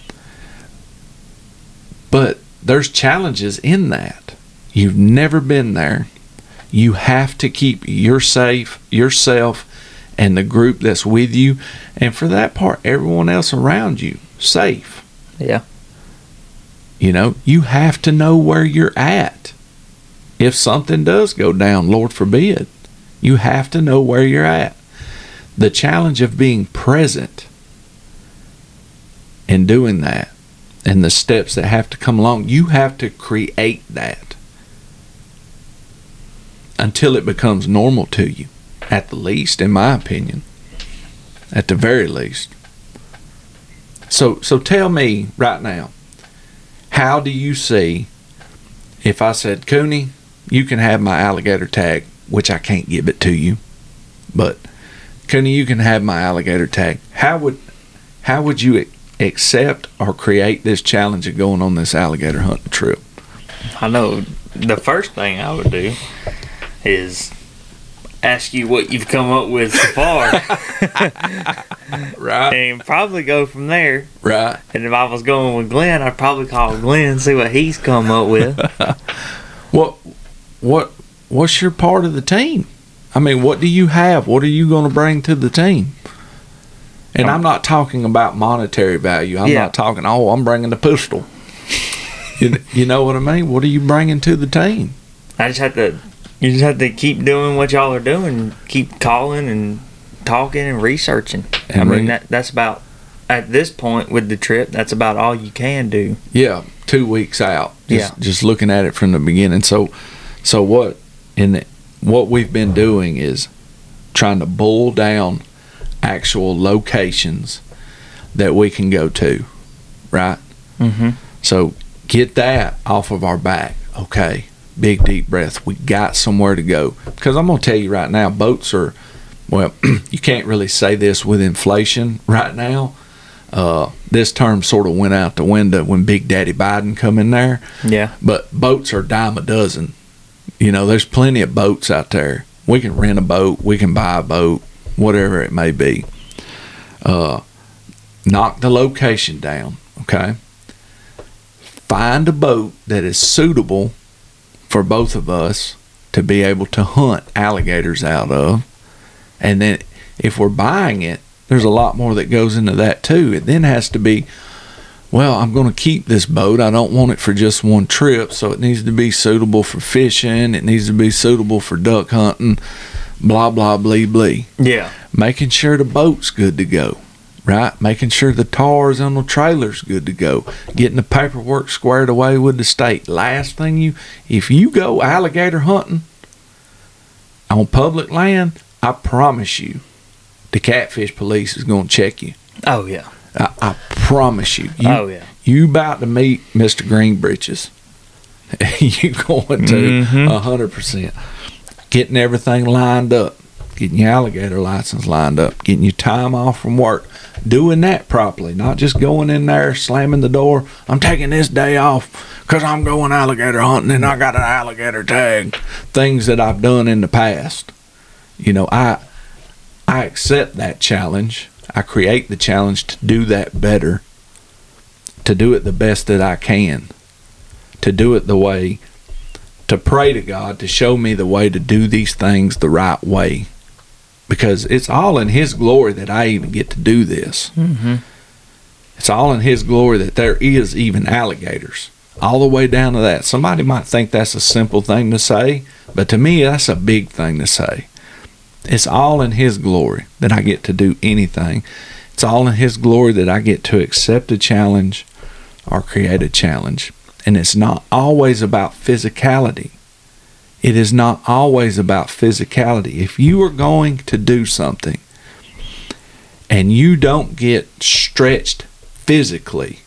but there's challenges in that you've never been there you have to keep your safe yourself and the group that's with you and for that part everyone else around you safe Yeah. You know, you have to know where you're at. If something does go down, Lord forbid, you have to know where you're at. The challenge of being present and doing that and the steps that have to come along, you have to create that until it becomes normal to you, at the least, in my opinion. At the very least. So so tell me right now, how do you see if I said, Cooney, you can have my alligator tag, which I can't give it to you, but Cooney, you can have my alligator tag. How would how would you accept or create this challenge of going on this alligator hunting trip? I know the first thing I would do is ask you what you've come up with so far <laughs> Right. and probably go from there. Right. And if I was going with Glenn, I'd probably call Glenn and see what he's come up with. <laughs> What what what's your part of the team? I mean, what do you have? What are you going to bring to the team? And oh. I'm not talking about monetary value. I'm Yeah. not talking. Oh, I'm bringing the pistol. you, you know what I mean? What are you bringing to the team? I just have to, you just have to keep doing what y'all are doing. Keep calling and talking and researching. I mean, re- that that's about at this point with the trip. That's about all you can do. Yeah, two weeks out. Just, Yeah. just looking at it from the beginning. So, so what in the, what we've been doing is trying to boil down actual locations that we can go to, right? Mm-hmm. So get that off of our back. Okay, big deep breath. We got somewhere to go. Because I'm gonna tell you right now, boats are. Well, <clears throat> you can't really say this with inflation right now, Uh, this term sort of went out the window when Big Daddy Biden come in there. Yeah. But boats are dime a dozen. You know, there's plenty of boats out there. We can rent a boat, we can buy a boat, whatever it may be. Uh, knock the location down, okay? Find a boat that is suitable for both of us to be able to hunt alligators out of. And then if we're buying it, there's a lot more that goes into that too. It then has to be well, I'm going to keep this boat. I don't want it for just one trip, so it needs to be suitable for fishing. It needs to be suitable for duck hunting, blah, blah, blee, blee. Yeah. Making sure the boat's good to go, right? Making sure the tars on the trailer's good to go. Getting the paperwork squared away with the state. Last thing you, if you go alligator hunting on public land, I promise you, the catfish police is going to check you. Oh yeah. I, I promise you. you oh yeah. You about to meet Mr. Greenbritches. <laughs> you going to Mhm. a hundred percent. Getting everything lined up. Getting your alligator license lined up. Getting your time off from work. Doing that properly. Not just going in there, slamming the door. I'm taking this day off because I'm going alligator hunting and I got an alligator tag. Things that I've done in the past. You know, I I accept that challenge. I create the challenge to do that better, to do it the best that I can, to do it the way, to pray to God to show me the way to do these things the right way. Because it's all in His glory that I even get to do this. Mm-hmm. It's all in His glory that there is even alligators. All the way down to that. Somebody might think that's a simple thing to say, but to me, that's a big thing to say. It's all in His glory that I get to do anything. It's all in His glory that I get to accept a challenge or create a challenge. And it's not always about physicality. It is not always about physicality. If you are going to do something and you don't get stretched physically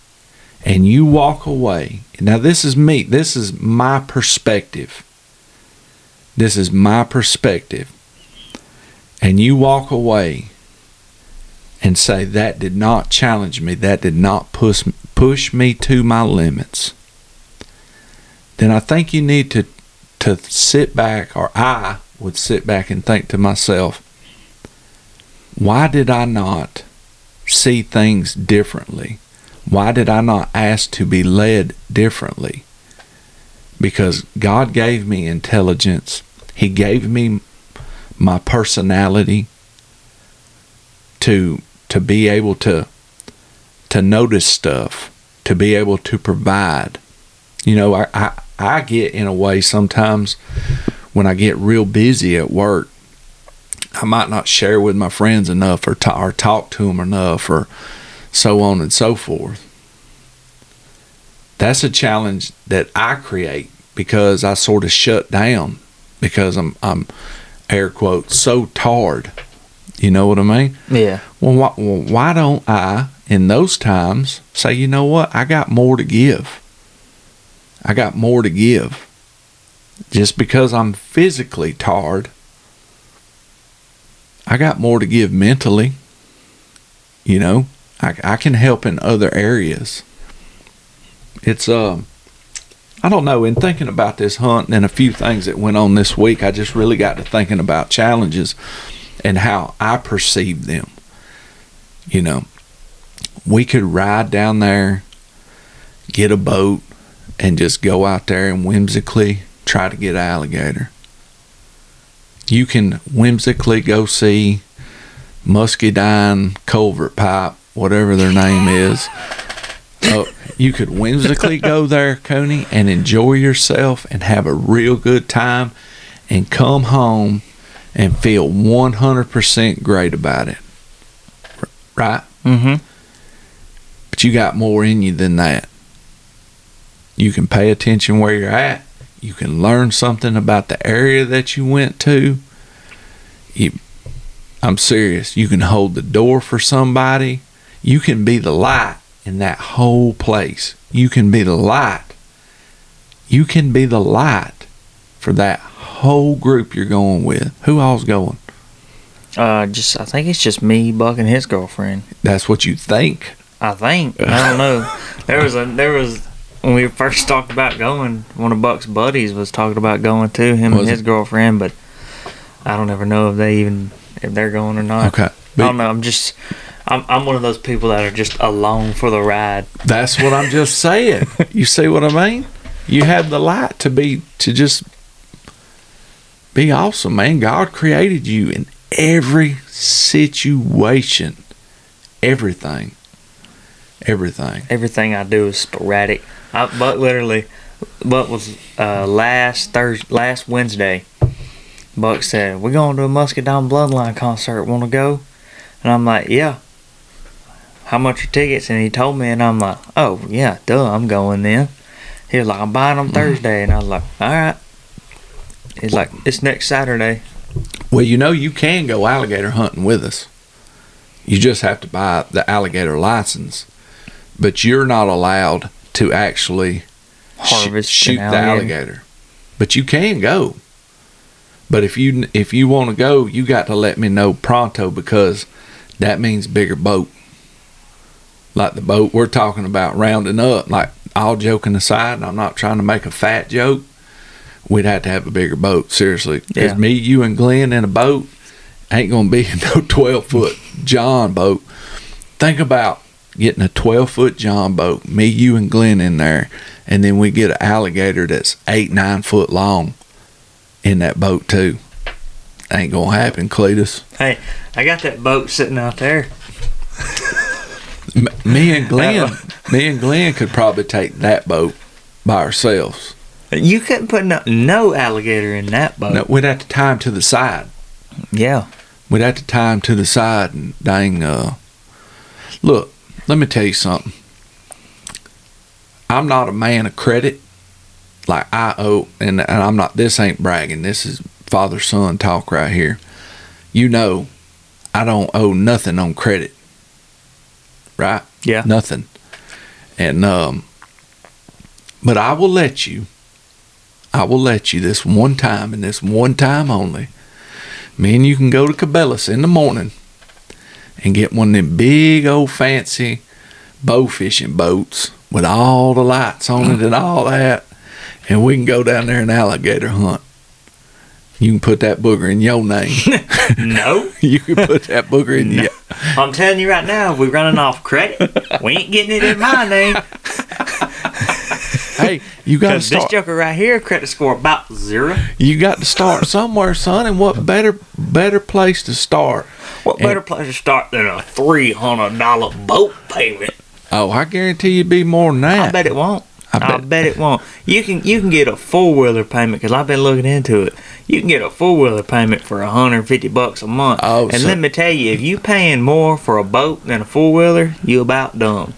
and you walk away, now this is me, this is my perspective. This is my perspective and you walk away and say that did not challenge me, that did not push push me to my limits, then I think you need to to sit back, or I would sit back and think to myself, why did I not see things differently? Why did I not ask to be led differently? Because God gave me intelligence. He gave me my personality to to be able to to notice stuff, to be able to provide. You know, I, I, I get in a way sometimes when I get real busy at work, I might not share with my friends enough or, ta- or talk to them enough or so on and so forth. That's a challenge that I create because I sort of shut down because I'm, I'm air quotes, so tired. You know what I mean? Yeah. Well, why, well, why don't I, in those times, say, you know what? I got more to give. I got more to give. Just because I'm physically tired, I got more to give mentally. You know, I, I can help in other areas. It's, um, I don't know. In thinking about this hunt and a few things that went on this week, I just really got to thinking about challenges and how I perceive them. You know, we could ride down there, get a boat, and just go out there and whimsically try to get an alligator. You can whimsically go see Muscadine Culvert Pipe, whatever their name is. Oh, you could whimsically go there, Coney, and enjoy yourself and have a real good time and come home and feel 100% great about it. Right? Mm-hmm. But you got more in you than that. You can pay attention where you're at. You can learn something about the area that you went to. You, I'm serious. You can hold the door for somebody. You can be the light in that whole place. You can be the light. You can be the light for that whole group you're going with. Who all's going? Uh, just I think it's just me, Buck, and his girlfriend. That's what you think. I think I don't know. <laughs> There was a there was when we first talked about going. One of Buck's buddies was talking about going too. Him Was and his it? girlfriend, but I don't ever know if they even if they're going or not. Okay. I don't know. I'm just I'm I'm one of those people that are just along for the ride. that's what I'm just saying. <laughs> You see what I mean? You have the light to be to just be awesome, man. God created you in every situation. Everything. Everything. Everything I do is sporadic. I, but literally, Buck was uh, last Thursday, last Wednesday. Buck said, "We're going to a Muscadine Bloodline concert. Want to go?" And I'm like, "Yeah." How much are tickets? And he told me, and I'm like, "Oh yeah, duh, I'm going then." He was like, "I'm buying them Thursday," and I was like, "All right." He's like, "It's next Saturday." Well, you know you can go alligator hunting with us. You just have to buy the alligator license, but you're not allowed to actually sh- Harvest shoot an the alligator. But you can go. But if you if you want to go, you got to let me know pronto because that means bigger boat. Like the boat we're talking about rounding up. Like all joking aside, and I'm not trying to make a fat joke. We'd have to have a bigger boat, seriously. Because Yeah. me, you, and Glenn in a boat ain't gonna be <laughs> no 12 foot John boat. Think about getting a 12 foot John boat, me, you, and Glenn in there, and then we get an alligator that's eight, nine foot long in that boat too. Ain't gonna happen, Cletus. Hey, I got that boat sitting out there. Me and Glenn, me and Glenn could probably take that boat by ourselves. You couldn't put no, no alligator in that boat. No, we'd have to tie him to the side. Yeah. We'd have to tie him to the side and dang. Uh, look, let me tell you something. I'm not a man of credit. Like I owe, and, and I'm not. This ain't bragging. This is father son talk right here. You know, I don't owe nothing on credit. Right? Yeah. Nothing. And um, but I will let you. I will let you this one time and this one time only. Me and you can go to Cabela's in the morning and get one of them big old fancy bow fishing boats with all the lights on it and all that. And we can go down there and alligator hunt. You can put that booger in your name. <laughs> No. <laughs> you can put that booger in No. your I'm telling you right now, if we running off credit, we ain't getting it in my name. Hey, you got to Because this joker right here, credit score about zero. You got to start somewhere, son. And what better better place to start? What better place to start than a three hundred dollar boat payment? Oh, I guarantee you'd be more than that. I bet it won't. I I bet- bet, it won't. You can you can get a four wheeler payment because I've been looking into it. You can get a four wheeler payment for hundred and fifty bucks a month. Oh, and so- let me tell you, if you paying more for a boat than a four wheeler, you about dumb.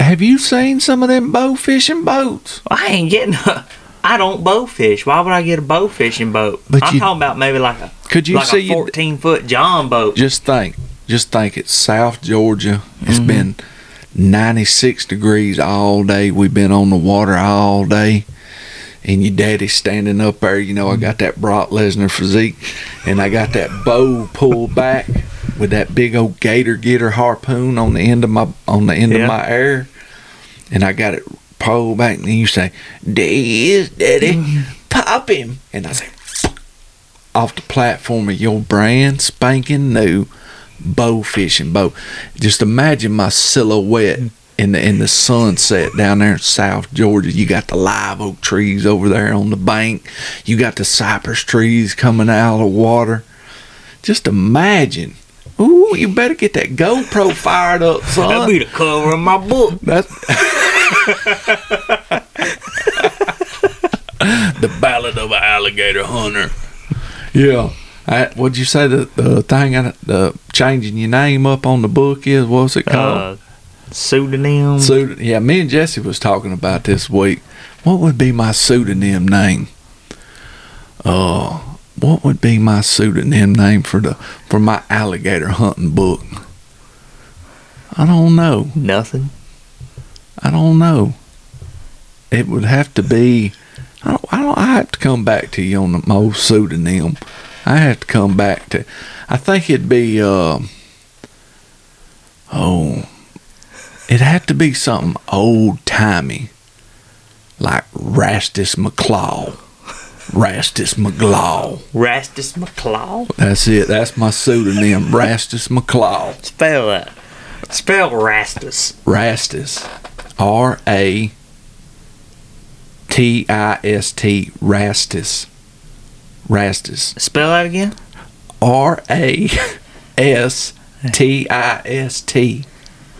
Have you seen some of them bow fishing boats? I ain't getting. A, I don't bow fish. Why would I get a bow fishing boat? But I'm you- talking about maybe like a Could you like see? a fourteen foot John boat. just think, just think. It's South Georgia. It's Mhm. been 96 degrees all day. We've been on the water all day. And your daddy's standing up there. You know, I got that Brock Lesnar physique, and I got that bow pulled back with that big old gator getter harpoon on the end of my on the end Yeah. of my air, and I got it pulled back. And you say, "There he is, Daddy, mm-hmm. pop him," and I say, off the platform of your brand spanking new bow fishing boat. Just imagine my silhouette mm-hmm. in the in the sunset down there in South Georgia. You got the live oak trees over there on the bank. You got the cypress trees coming out of the water. Just imagine. Ooh, you better get that GoPro fired up, <laughs> son. That'll be the cover of my book. That's <laughs> the Ballad of an Alligator Hunter. Yeah. I, what'd you say the, the thing I- the changing your name up on the book is? What's it called? Uh, pseudonym. Pseud- yeah, me and Jesse was talking about this week. What would be my pseudonym name? Uh, what would be my pseudonym name for the for my alligator hunting book? I don't know. Nothing. I don't know. It would have to be. I don't. I don't. I have to come back to you on the most pseudonym. I have to come back to. I think it'd be. Uh, oh, it had to be something old timey, like Rastus McClaw. Rastus McClaw. Rastus McClaw. That's it. That's my pseudonym, Rastus McClaw. Spell that. Spell Rastus. Rastus. R A T I S T. Rastus. Rastus. Spell that again. R A S T I S T.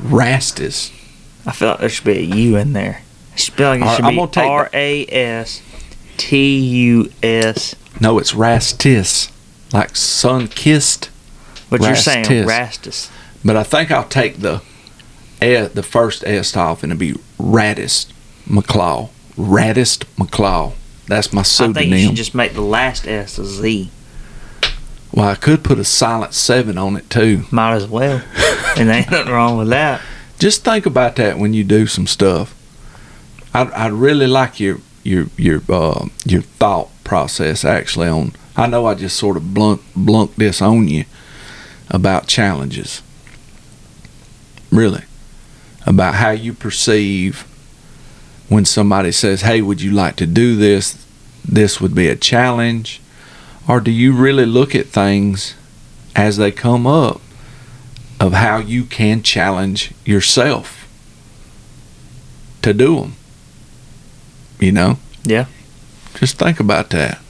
Rastus. I feel like there should be a U in there. It should be like it should I'm be R A S T U S. No, it's Rastis, Like sun kissed. What you're saying. Rastus. But I think I'll take the the first S off and it'll be Radist McClaw. Radist McClaw. That's my I think you pseudonym. should just make the last S a Z. well, I could put a silent seven on it too. Might as well. and ain't nothing wrong with that. Just think about that when you do some stuff. I'd, I'd really like your your your uh, your thought process actually on. I know I just sort of blunt blunt this on you about challenges. Really, about how you perceive when somebody says, "Hey, would you like to do this? This would be a challenge," or do you really look at things as they come up of how you can challenge yourself to do them. You know? Yeah. Just think about that.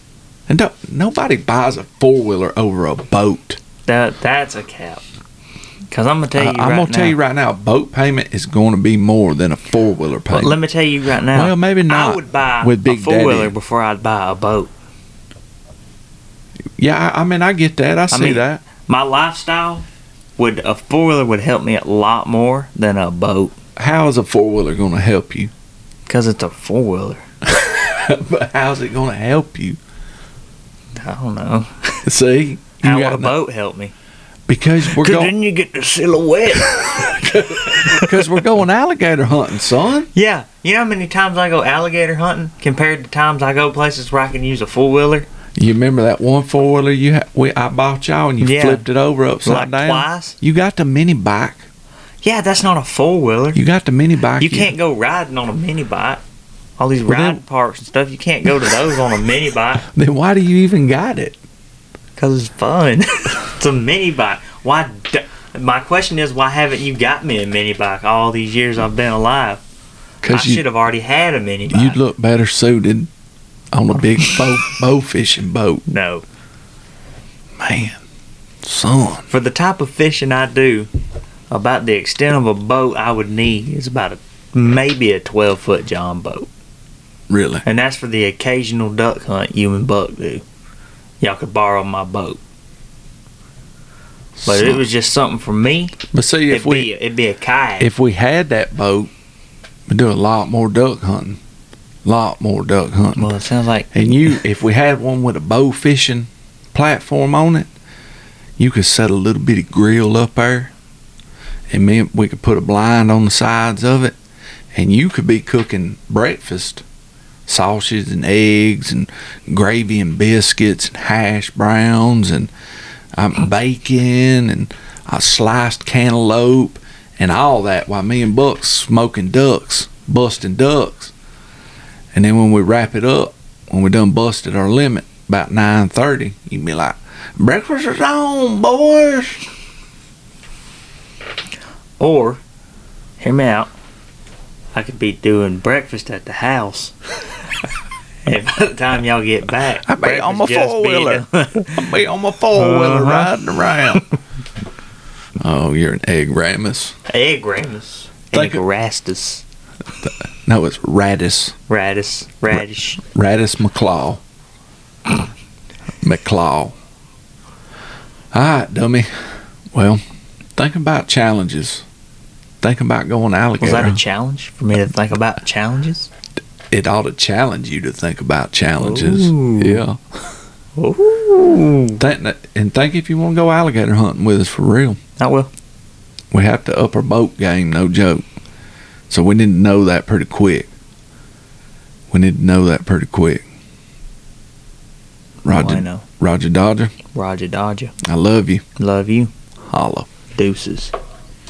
And don't, nobody buys a four wheeler over a boat. That that's a cap. Cause I'm gonna tell you I, right am gonna now. tell you right now, boat payment is going to be more than a four wheeler payment. let me tell you right now. Well, maybe not I would buy with Big a four wheeler before I'd buy a boat. yeah, I, I mean, I get that. I see mean- that. My lifestyle would a four wheeler would help me a lot more than a boat. How is a four wheeler going to help you? Cause it's a four wheeler. But <laughs> how's it going to help you? I don't know. <laughs> See, you How would a boat help me? because we're going then you get the silhouette. <laughs> because we're going alligator hunting, son. yeah. You know how many times I go alligator hunting compared to times I go places where I can use a four wheeler? You remember that one four wheeler you ha- we I bought y'all and you Yeah. flipped it over upside Like down? twice. You got the mini bike. Yeah, that's not a four wheeler. You got the mini bike. You can't go riding on a mini bike. All these Well, then- parks and stuff, you can't go to those on a mini bike <laughs> Then why do you even got it? because it's fun. <laughs> it's a mini bike. Why? D- my question is, why haven't you got me a mini bike all these years I've been alive? Cause I should have already had a mini bike. you'd look better suited on a big bow, <laughs> bow fishing boat. no, Man, son. for the type of fishing I do, about the extent of a boat I would need is about a maybe a twelve foot John boat, Really? and that's for the occasional duck hunt you and Buck do. Y'all could borrow my boat, but it was just something for me. But see, if it'd we be it'd be a kayak. if we had that boat, we'd do a lot more duck hunting. A Lot more duck hunting. well, it sounds like And you, if we had one with a bow fishing platform on it, you could set a little bitty grill up there, and me, we could put a blind on the sides of it, and you could be cooking breakfast, sausage and eggs and gravy and biscuits and hash browns and um, bacon and a sliced cantaloupe and all that while me and Buck smoking ducks, busting ducks. And then when we wrap it up, when we done busted our limit about nine thirty, you'd be like, "Breakfast is on, boys." Or, hear me out. I could be doing breakfast at the house. and by the time y'all get back, I'd be on my be four-wheeler. I'll be on <laughs> my four wheeler Uh-huh. riding around. oh, you're an egg ramus. Egg ramus. Egg rastus. No, it's Radis. Radish. Radish. Radis McClaw. McClaw. All right, dummy. Well, think about challenges. Think about going alligator. Was that a challenge for me to think about challenges? it ought to challenge you to think about challenges. Ooh. Yeah. Ooh. Think and think if you want to go alligator hunting with us for real. I will. We have to up our boat game, no joke. So we need to know that pretty quick. We need to know that pretty quick. Oh, I Roger, know. Roger Dodger, Roger Dodger. I love you. Love you. Holla. Deuces.